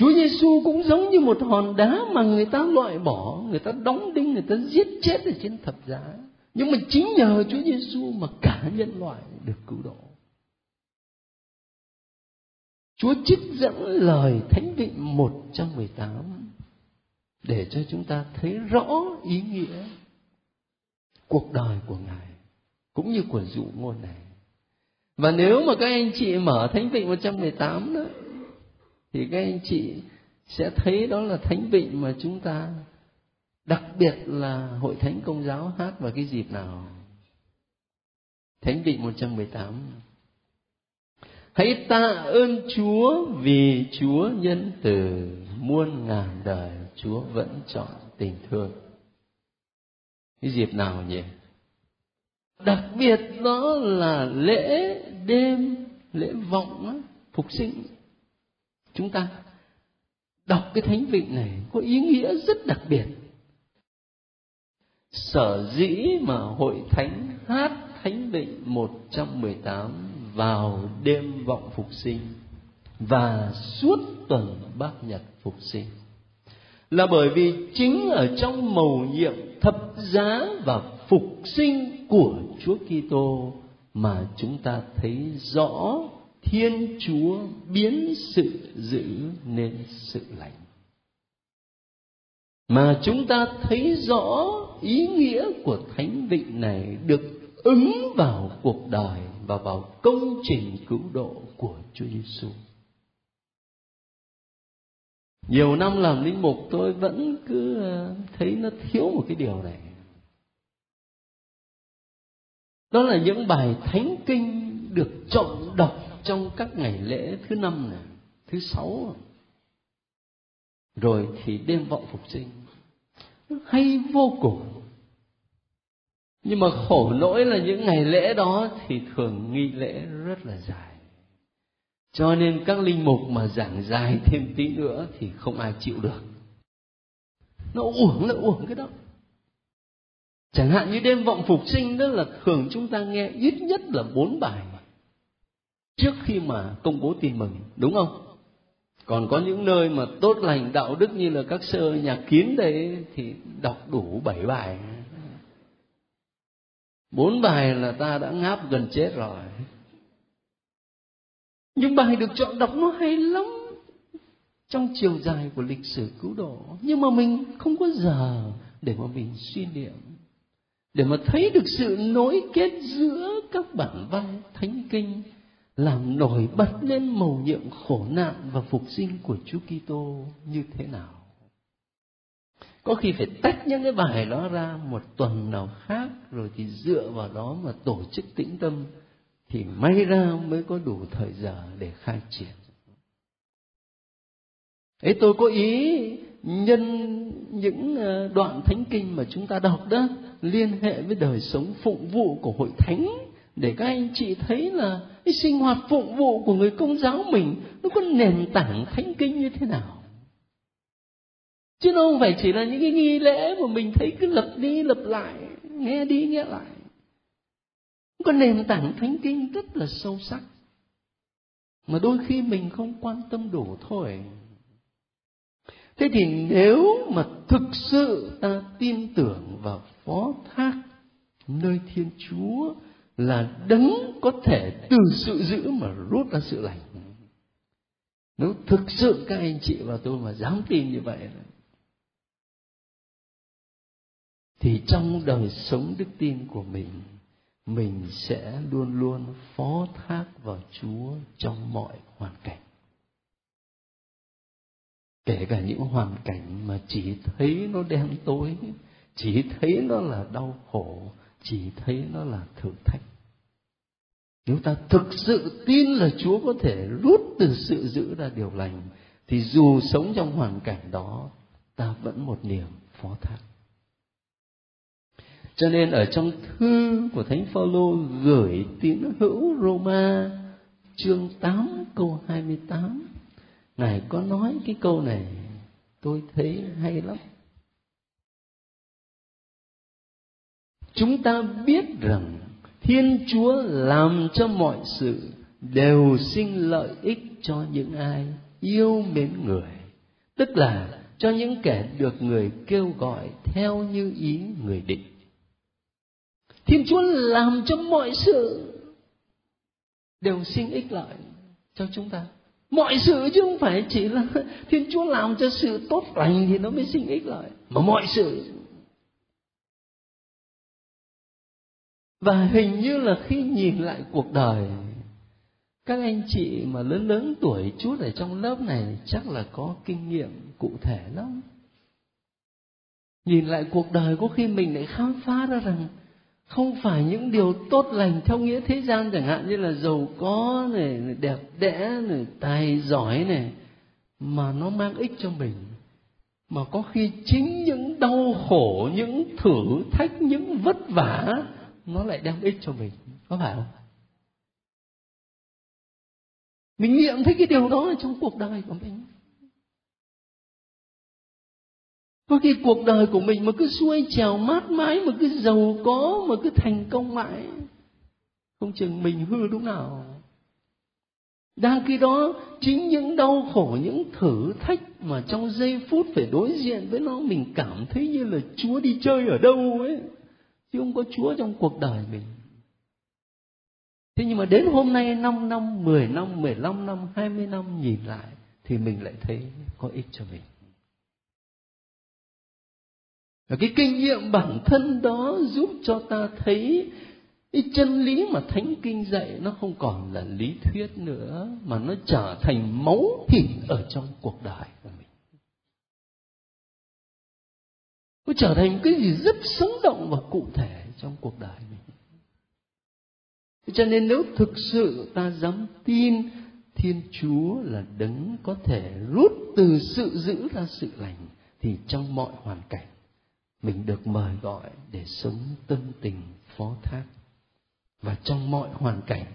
Chúa Giêsu cũng giống như một hòn đá mà người ta loại bỏ, người ta đóng đinh, người ta giết chết ở trên thập giá. Nhưng mà chính nhờ Chúa Giêsu mà cả nhân loại được cứu độ. Chúa trích dẫn lời Thánh Vị 118 để cho chúng ta thấy rõ ý nghĩa cuộc đời của Ngài cũng như của dụ ngôn này. Và nếu mà các anh chị mở Thánh Định 118 đó thì các anh chị sẽ thấy đó là thánh vịnh mà chúng ta đặc biệt là hội thánh công giáo hát vào cái dịp nào thánh vịnh 118 Hãy tạ ơn Chúa vì Chúa nhân từ muôn ngàn đời Chúa vẫn chọn tình thương. Cái dịp nào nhỉ? Đặc biệt đó là lễ đêm, lễ vọng phục sinh chúng ta đọc cái thánh vịnh này có ý nghĩa rất đặc biệt. Sở dĩ mà hội thánh hát thánh vịnh 118 vào đêm vọng phục sinh và suốt tuần bác nhật phục sinh là bởi vì chính ở trong mầu nhiệm thập giá và phục sinh của Chúa Kitô mà chúng ta thấy rõ thiên chúa biến sự dữ nên sự lành mà chúng ta thấy rõ ý nghĩa của thánh vịnh này được ứng vào cuộc đời và vào công trình cứu độ của Chúa Giêsu. Nhiều năm làm linh mục tôi vẫn cứ ờ, thấy nó thiếu một cái điều này. Đó là những bài thánh kinh được chọn đọc trong các ngày lễ thứ năm này, thứ sáu. Rồi thì đêm vọng phục sinh. Hay vô cùng. Nhưng mà khổ nỗi là những ngày lễ đó thì thường nghi lễ rất là dài. Cho nên các linh mục mà giảng dài thêm tí nữa thì không ai chịu được. Nó uổng là uổng cái đó. Chẳng hạn như đêm vọng phục sinh đó là thường chúng ta nghe ít nhất là bốn bài trước khi mà công bố tin mừng, đúng không? Còn có những nơi mà tốt lành, đạo đức như là các sơ nhà kiến đấy, thì đọc đủ bảy bài. Bốn bài là ta đã ngáp gần chết rồi. Nhưng bài được chọn đọc nó hay lắm, trong chiều dài của lịch sử cứu độ. Nhưng mà mình không có giờ để mà mình suy niệm, để mà thấy được sự nối kết giữa các bản văn thánh kinh làm nổi bật lên màu nhiệm khổ nạn và phục sinh của Chúa Kitô như thế nào. Có khi phải tách những cái bài đó ra một tuần nào khác rồi thì dựa vào đó mà tổ chức tĩnh tâm thì may ra mới có đủ thời giờ để khai triển. Ấy tôi có ý nhân những ờ, đoạn thánh kinh mà chúng ta đọc đó liên hệ với đời sống phụng vụ của hội thánh để các anh chị thấy là cái sinh hoạt phụng vụ của người công giáo mình, nó có nền tảng thánh kinh như thế nào? Chứ nó không phải chỉ là những cái nghi lễ mà mình thấy cứ lập đi, lập lại, nghe đi, nghe lại. Có nền tảng thánh kinh rất là sâu sắc. Mà đôi khi mình không quan tâm đủ thôi. Thế thì nếu mà thực sự ta tin tưởng vào phó thác, nơi thiên chúa là đấng có thể từ sự giữ mà rút ra sự lành. Nếu thực sự các anh chị và tôi mà dám tin như vậy, thì trong đời sống đức tin của mình mình sẽ luôn luôn phó thác vào chúa trong mọi hoàn cảnh. Kể cả những hoàn cảnh mà chỉ thấy nó đen tối, chỉ thấy nó là đau khổ, chỉ thấy nó là thử thách nếu ta thực sự tin là chúa có thể rút từ sự giữ ra điều lành, thì dù sống trong hoàn cảnh đó, ta vẫn một niềm phó thác. Cho nên ở trong thư của thánh phaolô gửi tín hữu Roma, chương 8 câu 28 ngài có nói cái câu này, tôi thấy hay lắm. Chúng ta biết rằng thiên chúa làm cho mọi sự đều sinh lợi ích cho những ai yêu mến người. Tức là cho những kẻ được người kêu gọi theo như ý người định. Thiên chúa làm cho mọi sự đều sinh ích lợi cho chúng ta. Mọi sự chứ không phải chỉ là thiên chúa làm cho sự tốt lành thì nó mới sinh ích lợi. Mà mọi sự và hình như là khi nhìn lại cuộc đời, các anh chị mà lớn lớn tuổi chút ở trong lớp này chắc là có kinh nghiệm cụ thể lắm. Nhìn lại cuộc đời có khi mình lại khám phá ra rằng không phải những điều tốt lành theo nghĩa thế gian chẳng hạn, như là giàu có này đẹp đẽ này, tài giỏi này, mà nó mang ích cho mình. Mà có khi chính những đau khổ, những thử thách, những vất vả nó lại đem ích cho mình, có phải không? Mình nghiệm thấy cái điều đó trong cuộc đời của mình. Có khi cuộc đời của mình mà cứ xuôi trèo mát mái, mà cứ giàu có, mà cứ thành công mãi, không chừng mình hư lúc nào. Đang khi đó, chính những đau khổ, những thử thách mà trong giây phút phải đối diện với nó, mình cảm thấy như là chúa đi chơi ở đâu ấy chứ không có chúa trong cuộc đời mình. Thế nhưng mà đến hôm nay 5 năm 10 năm 15 năm 20 năm nhìn lại, thì mình lại thấy có ích cho mình. Và cái kinh nghiệm bản thân đó giúp cho ta thấy cái chân lý mà thánh kinh dạy nó không còn là lý thuyết nữa, mà nó trở thành máu thịt ở trong cuộc đời. của mình nó trở thành cái gì rất sống động và cụ thể trong cuộc đời mình. Cho nên nếu thực sự ta dám tin thiên chúa là đấng có thể rút từ sự giữ ra sự lành, thì trong mọi hoàn cảnh, mình được mời gọi để sống tâm tình phó thác. Và trong mọi hoàn cảnh,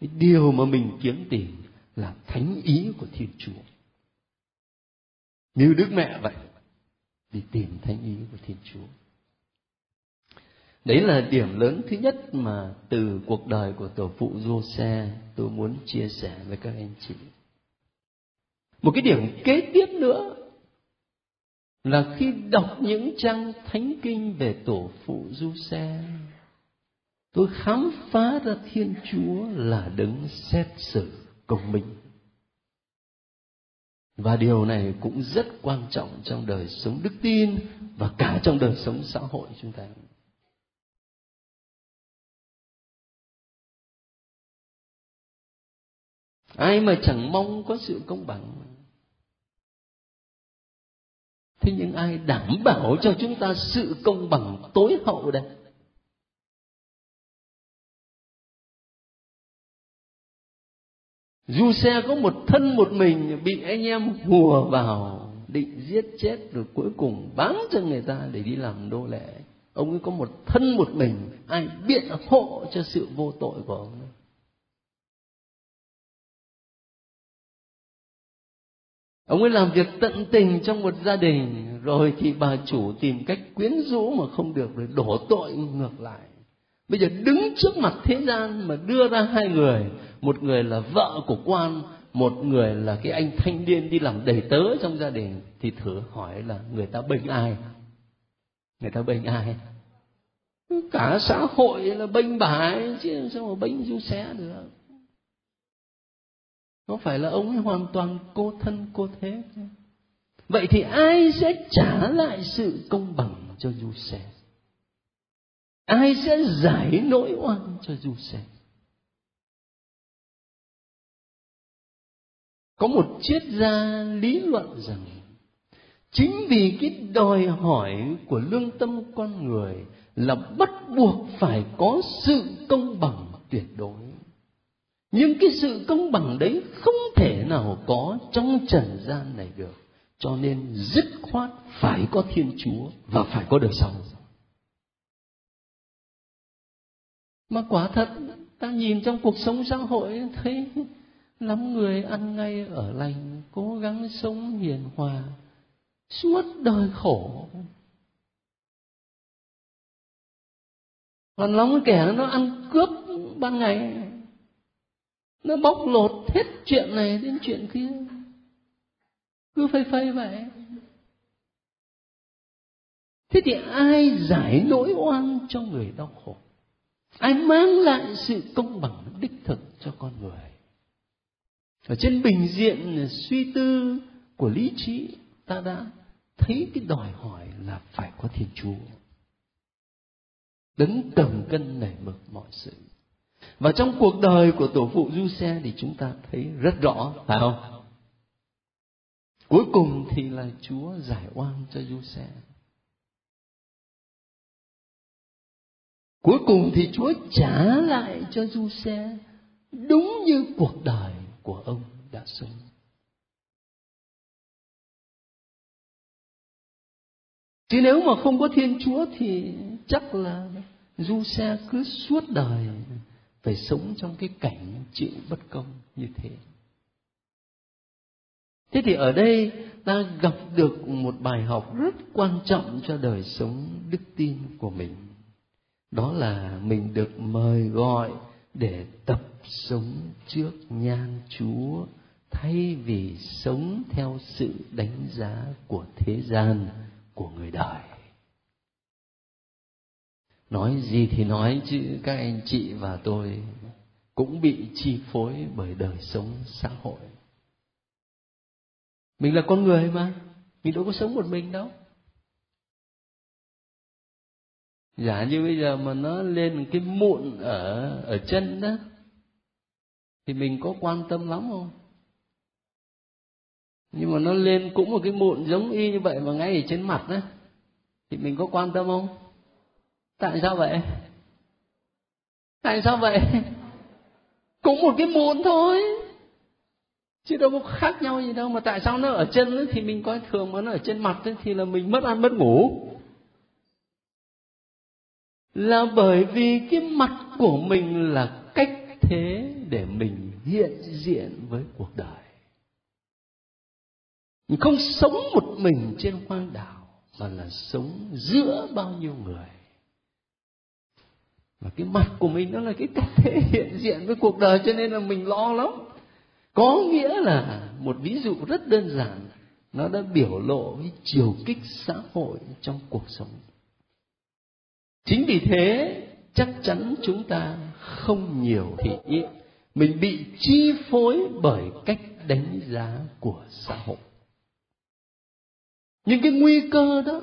cái điều mà mình kiếm tìm là thánh ý của thiên chúa. Như đức mẹ vậy đi tìm thánh ý của thiên chúa đấy là điểm lớn thứ nhất mà từ cuộc đời của tổ phụ Jose tôi muốn chia sẻ với các anh chị một cái điểm kế tiếp nữa là khi đọc những trang thánh kinh về tổ phụ Du-xe, tôi khám phá ra Thiên Chúa là đấng xét xử công minh. Và điều này cũng rất quan trọng trong đời sống đức tin và cả trong đời sống xã hội chúng ta. Ai mà chẳng mong có sự công bằng thế nhưng ai đảm bảo cho chúng ta sự công bằng, tối hậu đây dù xe có một thân một mình, bị anh em hùa vào, định giết chết rồi cuối cùng bán cho người ta để đi làm đô lệ. Ông ấy có một thân một mình, ai biện hộ cho sự vô tội của ông ấy? Ông ấy làm việc tận tình trong một gia đình, rồi thì bà chủ tìm cách quyến rũ mà không được rồi đổ tội ngược lại. Bây giờ đứng trước mặt thế gian mà đưa ra hai người một người là vợ của quan, một người là cái anh thanh niên đi làm đầy tớ trong gia đình, thì thử hỏi là người ta bênh ai? Người ta bênh ai? Cả xã hội là bênh bà ấy chứ sao mà bênh du xé được? Có phải là ông ấy hoàn toàn cô thân, cô thế vậy thì ai sẽ trả lại sự công bằng cho du xe ai sẽ giải nỗi oan cho du xe có một triết gia lý luận rằng, chính vì cái đòi hỏi của lương tâm con người là bắt buộc phải có sự công bằng tuyệt đối. Nhưng cái sự công bằng đấy không thể nào có trong trần gian này được. Cho nên dứt khoát phải có thiên chúa và phải có đời sau mà quả thật, ta nhìn trong cuộc sống xã hội thấy lắm người ăn ngay ở lành, cố gắng sống hiền hòa, suốt đời khổ. Còn lắm kẻ nó ăn cướp ban ngày, nó bóc lột hết chuyện này đến chuyện kia. Cứ phây phây vậy. Thế thì ai giải nỗi oan cho người đau khổ? Ai mang lại sự công bằng đích thực cho con người? Ở trên bình diện suy tư của lý trí, ta đã thấy cái đòi hỏi là phải có thiên chúa. Đấng cầm cân nảy mực mọi sự. Và trong cuộc đời của tổ phụ du xe thì chúng ta thấy rất rõ, phải không? Cuối cùng thì là chúa giải oan cho du xe cuối cùng thì chúa trả lại cho du xe đúng như cuộc đời của ông đã sống chứ nếu mà không có thiên chúa thì chắc là du xe cứ suốt đời phải sống trong cái cảnh chịu bất công như thế. Thế thì ở đây ta gặp được một bài học rất quan trọng cho đời sống đức tin của mình. Đó là mình được mời gọi để tập sống trước nhan chúa, thay vì sống theo sự đánh giá của thế gian, của người đời. Nói gì thì nói chứ, các anh chị và tôi cũng bị chi phối bởi đời sống xã hội. Mình là con người mà, mình đâu có sống một mình đâu. Giả như bây giờ mà nó lên cái mụn ở ở chân đó, thì mình có quan tâm lắm không? Nhưng mà nó lên cũng một cái mụn giống y như vậy mà ngay ở trên mặt đó, thì mình có quan tâm không? Tại sao vậy? Tại sao vậy? Cũng một cái mụn thôi, chứ đâu có khác nhau gì đâu. Mà tại sao nó ở chân thì mình coi thường mà nó ở trên mặt thì là mình mất ăn mất ngủ là bởi vì cái mặt của mình là cách thế để mình hiện diện với cuộc đời. Mình không sống một mình trên hoang đảo, mà là sống giữa bao nhiêu người. Và cái mặt của mình nó là cái cách thể hiện diện với cuộc đời, cho nên là mình lo lắm. Có nghĩa là một ví dụ rất đơn giản. Nó đã biểu lộ cái chiều kích xã hội trong cuộc sống chính vì thế, chắc chắn chúng ta không nhiều thì ít mình bị chi phối bởi cách đánh giá của xã hội. Những cái nguy cơ đó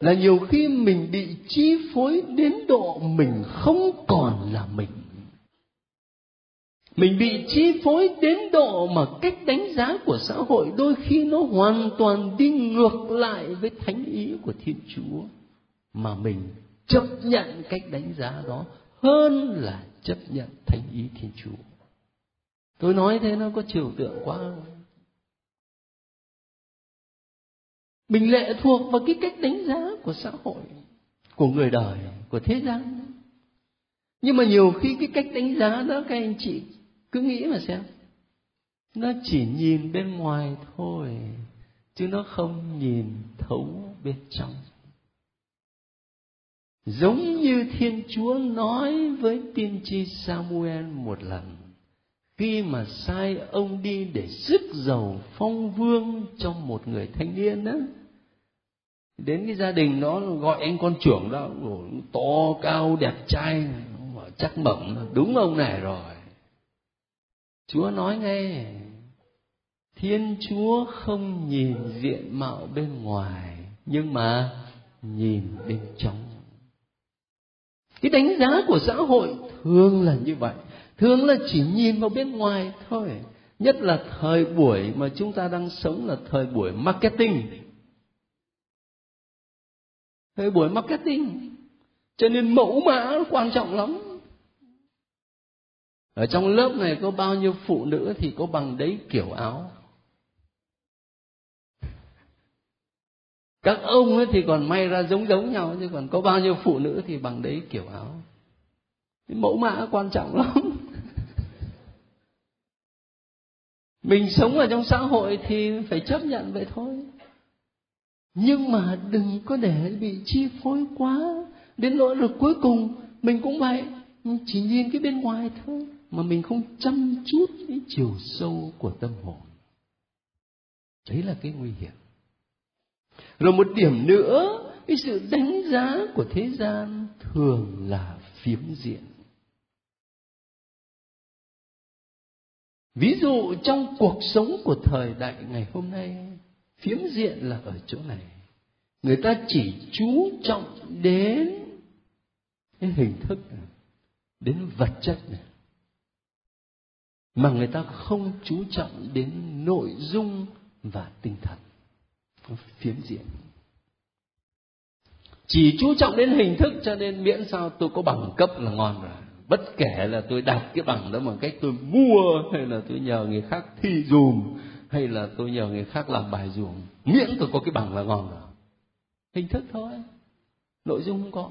là nhiều khi mình bị chi phối đến độ mình không còn là mình. Mình bị chi phối đến độ mà cách đánh giá của xã hội đôi khi nó hoàn toàn đi ngược lại với thánh ý của thiên chúa mà mình chấp nhận cách đánh giá đó hơn là chấp nhận thánh ý thiên chúa. Tôi nói thế nó có chiều tượng quá. Mình lệ thuộc vào cái cách đánh giá của xã hội, của người đời, của thế gian. Nhưng mà nhiều khi cái cách đánh giá đó các anh chị cứ nghĩ mà xem. Nó chỉ nhìn bên ngoài thôi, chứ nó không nhìn thấu bên trong giống như thiên chúa nói với tiên tri samuel một lần, khi mà sai ông đi để sức giàu phong vương cho một người thanh niên đó đến cái gia đình đó gọi anh con trưởng đó to, cao, đẹp trai chắc mẩm, đúng ông này rồi. Chúa nói nghe, thiên chúa không nhìn diện mạo bên ngoài, nhưng mà nhìn bên trong cái đánh giá của xã hội thường là như vậy. Thường là chỉ nhìn vào bên ngoài thôi. Nhất là thời buổi mà chúng ta đang sống là thời buổi marketing. Thời buổi marketing. Cho nên mẫu mã quan trọng lắm. Ở trong lớp này có bao nhiêu phụ nữ thì có bằng đấy kiểu áo. Các ông ấy thì còn may ra giống giống nhau, chứ còn có bao nhiêu phụ nữ thì bằng đấy kiểu áo. Mẫu mã quan trọng lắm. Mình sống ở trong xã hội thì phải chấp nhận vậy thôi. Nhưng mà đừng có để bị chi phối quá đến nỗi lực cuối cùng mình cũng vậy. Chỉ nhìn cái bên ngoài thôi, mà mình không chăm chút cái chiều sâu của tâm hồn. Đấy là cái nguy hiểm rồi một điểm nữa cái sự đánh giá của thế gian thường là phiếm diện. Ví dụ trong cuộc sống của thời đại ngày hôm nay phiếm diện là ở chỗ này. Người ta chỉ chú trọng đến cái hình thức này, đến vật chất này. Mà người ta không chú trọng đến nội dung và tinh thần phiến diện? Chỉ chú trọng đến hình thức cho nên miễn sao tôi có bằng cấp là ngon rồi. Bất kể là tôi đạt cái bằng đó bằng cách tôi mua hay là tôi nhờ người khác thi dùm hay là tôi nhờ người khác làm bài dùm, miễn tôi có cái bằng là ngon rồi. Hình thức thôi. Nội dung không có.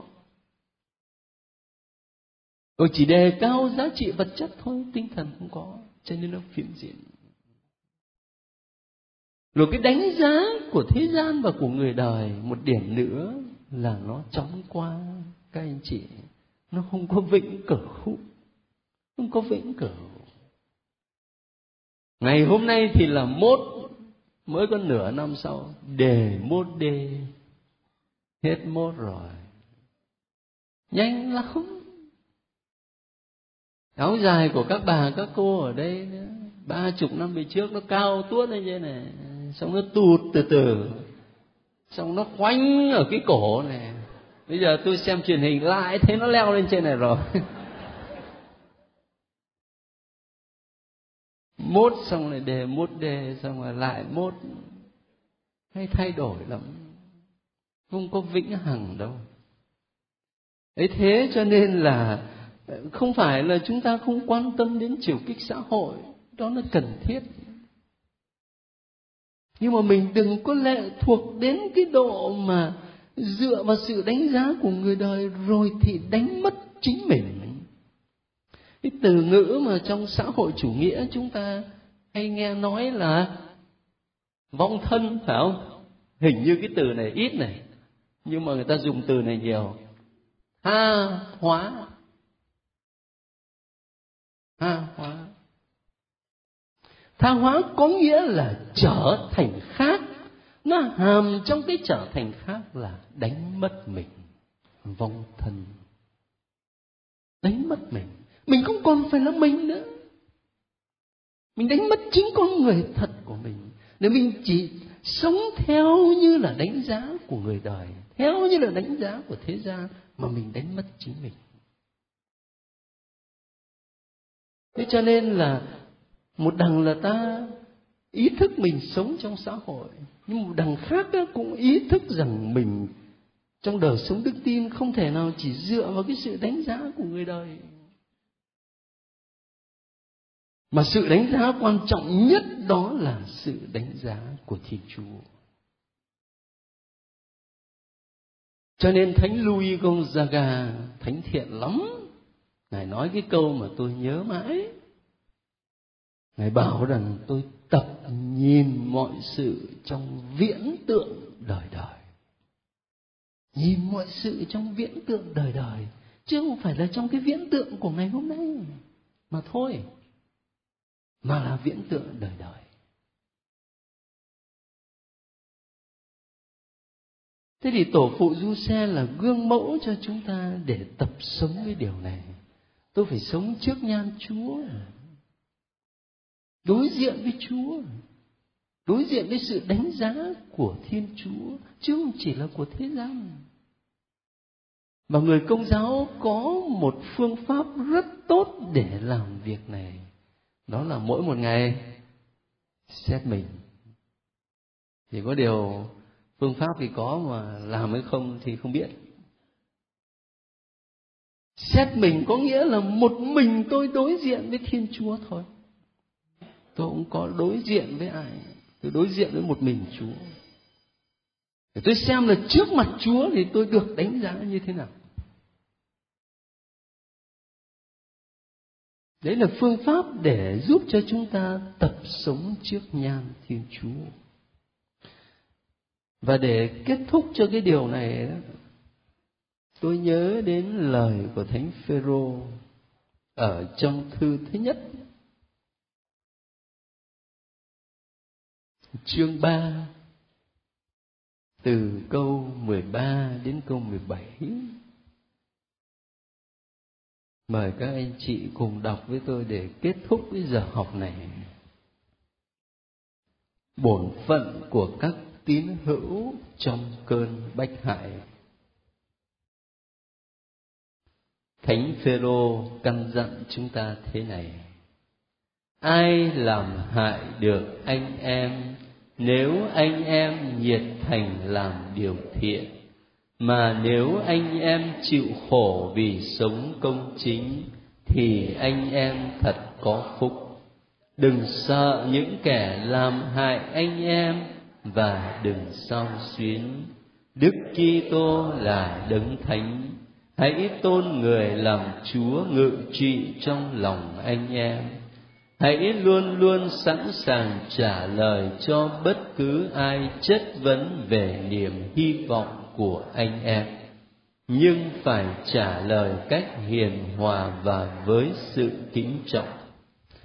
Tôi chỉ đề cao giá trị vật chất thôi, tinh thần không có, cho nên nó phiến diện rồi cái đánh giá của thế gian và của người đời, một điểm nữa là nó chóng qua, các anh chị. Nó không có vĩnh cửu. Không có vĩnh cửu. Ngày hôm nay thì là mốt, mới có nửa năm sau, đề mốt đê. Hết mốt rồi. Nhanh lắm. Áo dài của các bà, các cô ở đây nữa. Ba chục năm về trước, nó cao tuốt lên như này xong nó tụt từ từ. Xong nó khoanh ở cái cổ này. Bây giờ tôi xem truyền hình, lại thấy nó leo lên trên này rồi. Mốt xong lại đề, mốt đề, xong rồi lại mốt. Hay thay đổi lắm. Không có vĩnh hằng đâu. Ấy thế cho nên là, không phải là chúng ta không quan tâm đến chiều kích xã hội. Đó là cần thiết nhưng mà mình đừng có lệ thuộc đến cái độ mà dựa vào sự đánh giá của người đời rồi thì đánh mất chính mình. Cái từ ngữ mà trong xã hội chủ nghĩa chúng ta hay nghe nói là vong thân, phải không? Hình như cái từ này ít này, nhưng mà người ta dùng từ này nhiều. Tha hóa. Tha hóa tha hóa có nghĩa là trở thành khác. Nó hàm trong cái trở thành khác là đánh mất mình, vong thân. Đánh mất mình. Mình không còn phải là mình nữa. Mình đánh mất chính con người thật của mình. Nếu mình chỉ sống theo như là đánh giá của người đời, theo như là đánh giá của thế gian, mà mình đánh mất chính mình. Thế cho nên là một đằng là ta ý thức mình sống trong xã hội, nhưng một đằng khác cũng ý thức rằng mình trong đời sống đức tin không thể nào chỉ dựa vào cái sự đánh giá của người đời. Mà sự đánh giá quan trọng nhất đó là sự đánh giá của thiên chúa. Cho nên thánh louis gonzaga thánh thiện lắm. Ngài nói cái câu mà tôi nhớ mãi ngài bảo rằng tôi tập nhìn mọi sự trong viễn tượng đời đời. Nhìn mọi sự trong viễn tượng đời đời, chứ không phải là trong cái viễn tượng của ngày hôm nay, mà thôi, mà là viễn tượng đời đời. Thế thì tổ phụ du xe là gương mẫu cho chúng ta để tập sống cái điều này. Tôi phải sống trước nhan chúa đối diện với chúa. Đối diện với sự đánh giá của thiên chúa. Chứ không chỉ là của thế gian. Mà người công giáo có một phương pháp rất tốt để làm việc này. Đó là mỗi một ngày xét mình. Thì có điều phương pháp thì có mà làm hay không thì không biết. Xét mình có nghĩa là một mình tôi đối diện với thiên chúa thôi tôi cũng có đối diện với ai, tôi đối diện với một mình chúa. Để tôi xem là trước mặt chúa thì tôi được đánh giá như thế nào. Đấy là phương pháp để giúp cho chúng ta tập sống trước nhan thiên chúa. Và để kết thúc cho cái điều này, tôi nhớ đến lời của thánh phêrô ở trong thư thứ nhất. Chương 3 từ câu 13 đến câu 17 Mời các anh chị cùng đọc với tôi để kết thúc cái giờ học này. Bổn phận của các tín hữu trong cơn bách hại. Thánh Phêrô căn dặn chúng ta thế này: Ai làm hại được anh em? Nếu anh em nhiệt thành làm điều thiện, mà nếu anh em chịu khổ vì sống công chính, thì anh em thật có phúc. Đừng sợ những kẻ làm hại anh em và đừng sao xuyến. Đức kitô là đấng thánh. Hãy tôn người làm chúa ngự trị trong lòng anh em hãy luôn luôn sẵn sàng trả lời cho bất cứ ai chất vấn về niềm hy vọng của anh em. Nhưng phải trả lời cách hiền hòa và với sự kính trọng.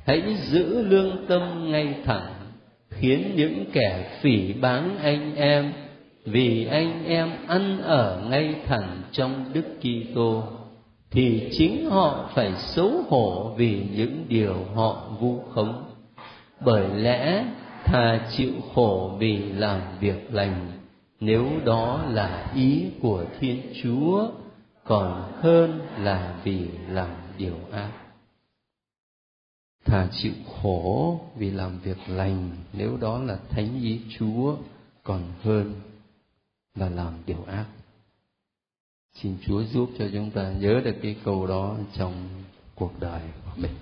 Hãy giữ lương tâm ngay thẳng, khiến những kẻ phỉ báng anh em, vì anh em ăn ở ngay thẳng trong đức Kitô thì chính họ phải xấu hổ vì những điều họ vu khống. Bởi lẽ thà chịu khổ vì làm việc lành, nếu đó là ý của thiên chúa, còn hơn là vì làm điều ác. Thà chịu khổ vì làm việc lành, nếu đó là thánh ý chúa, còn hơn là làm điều ác xin chúa giúp cho chúng ta nhớ được cái câu đó trong cuộc đời của mình.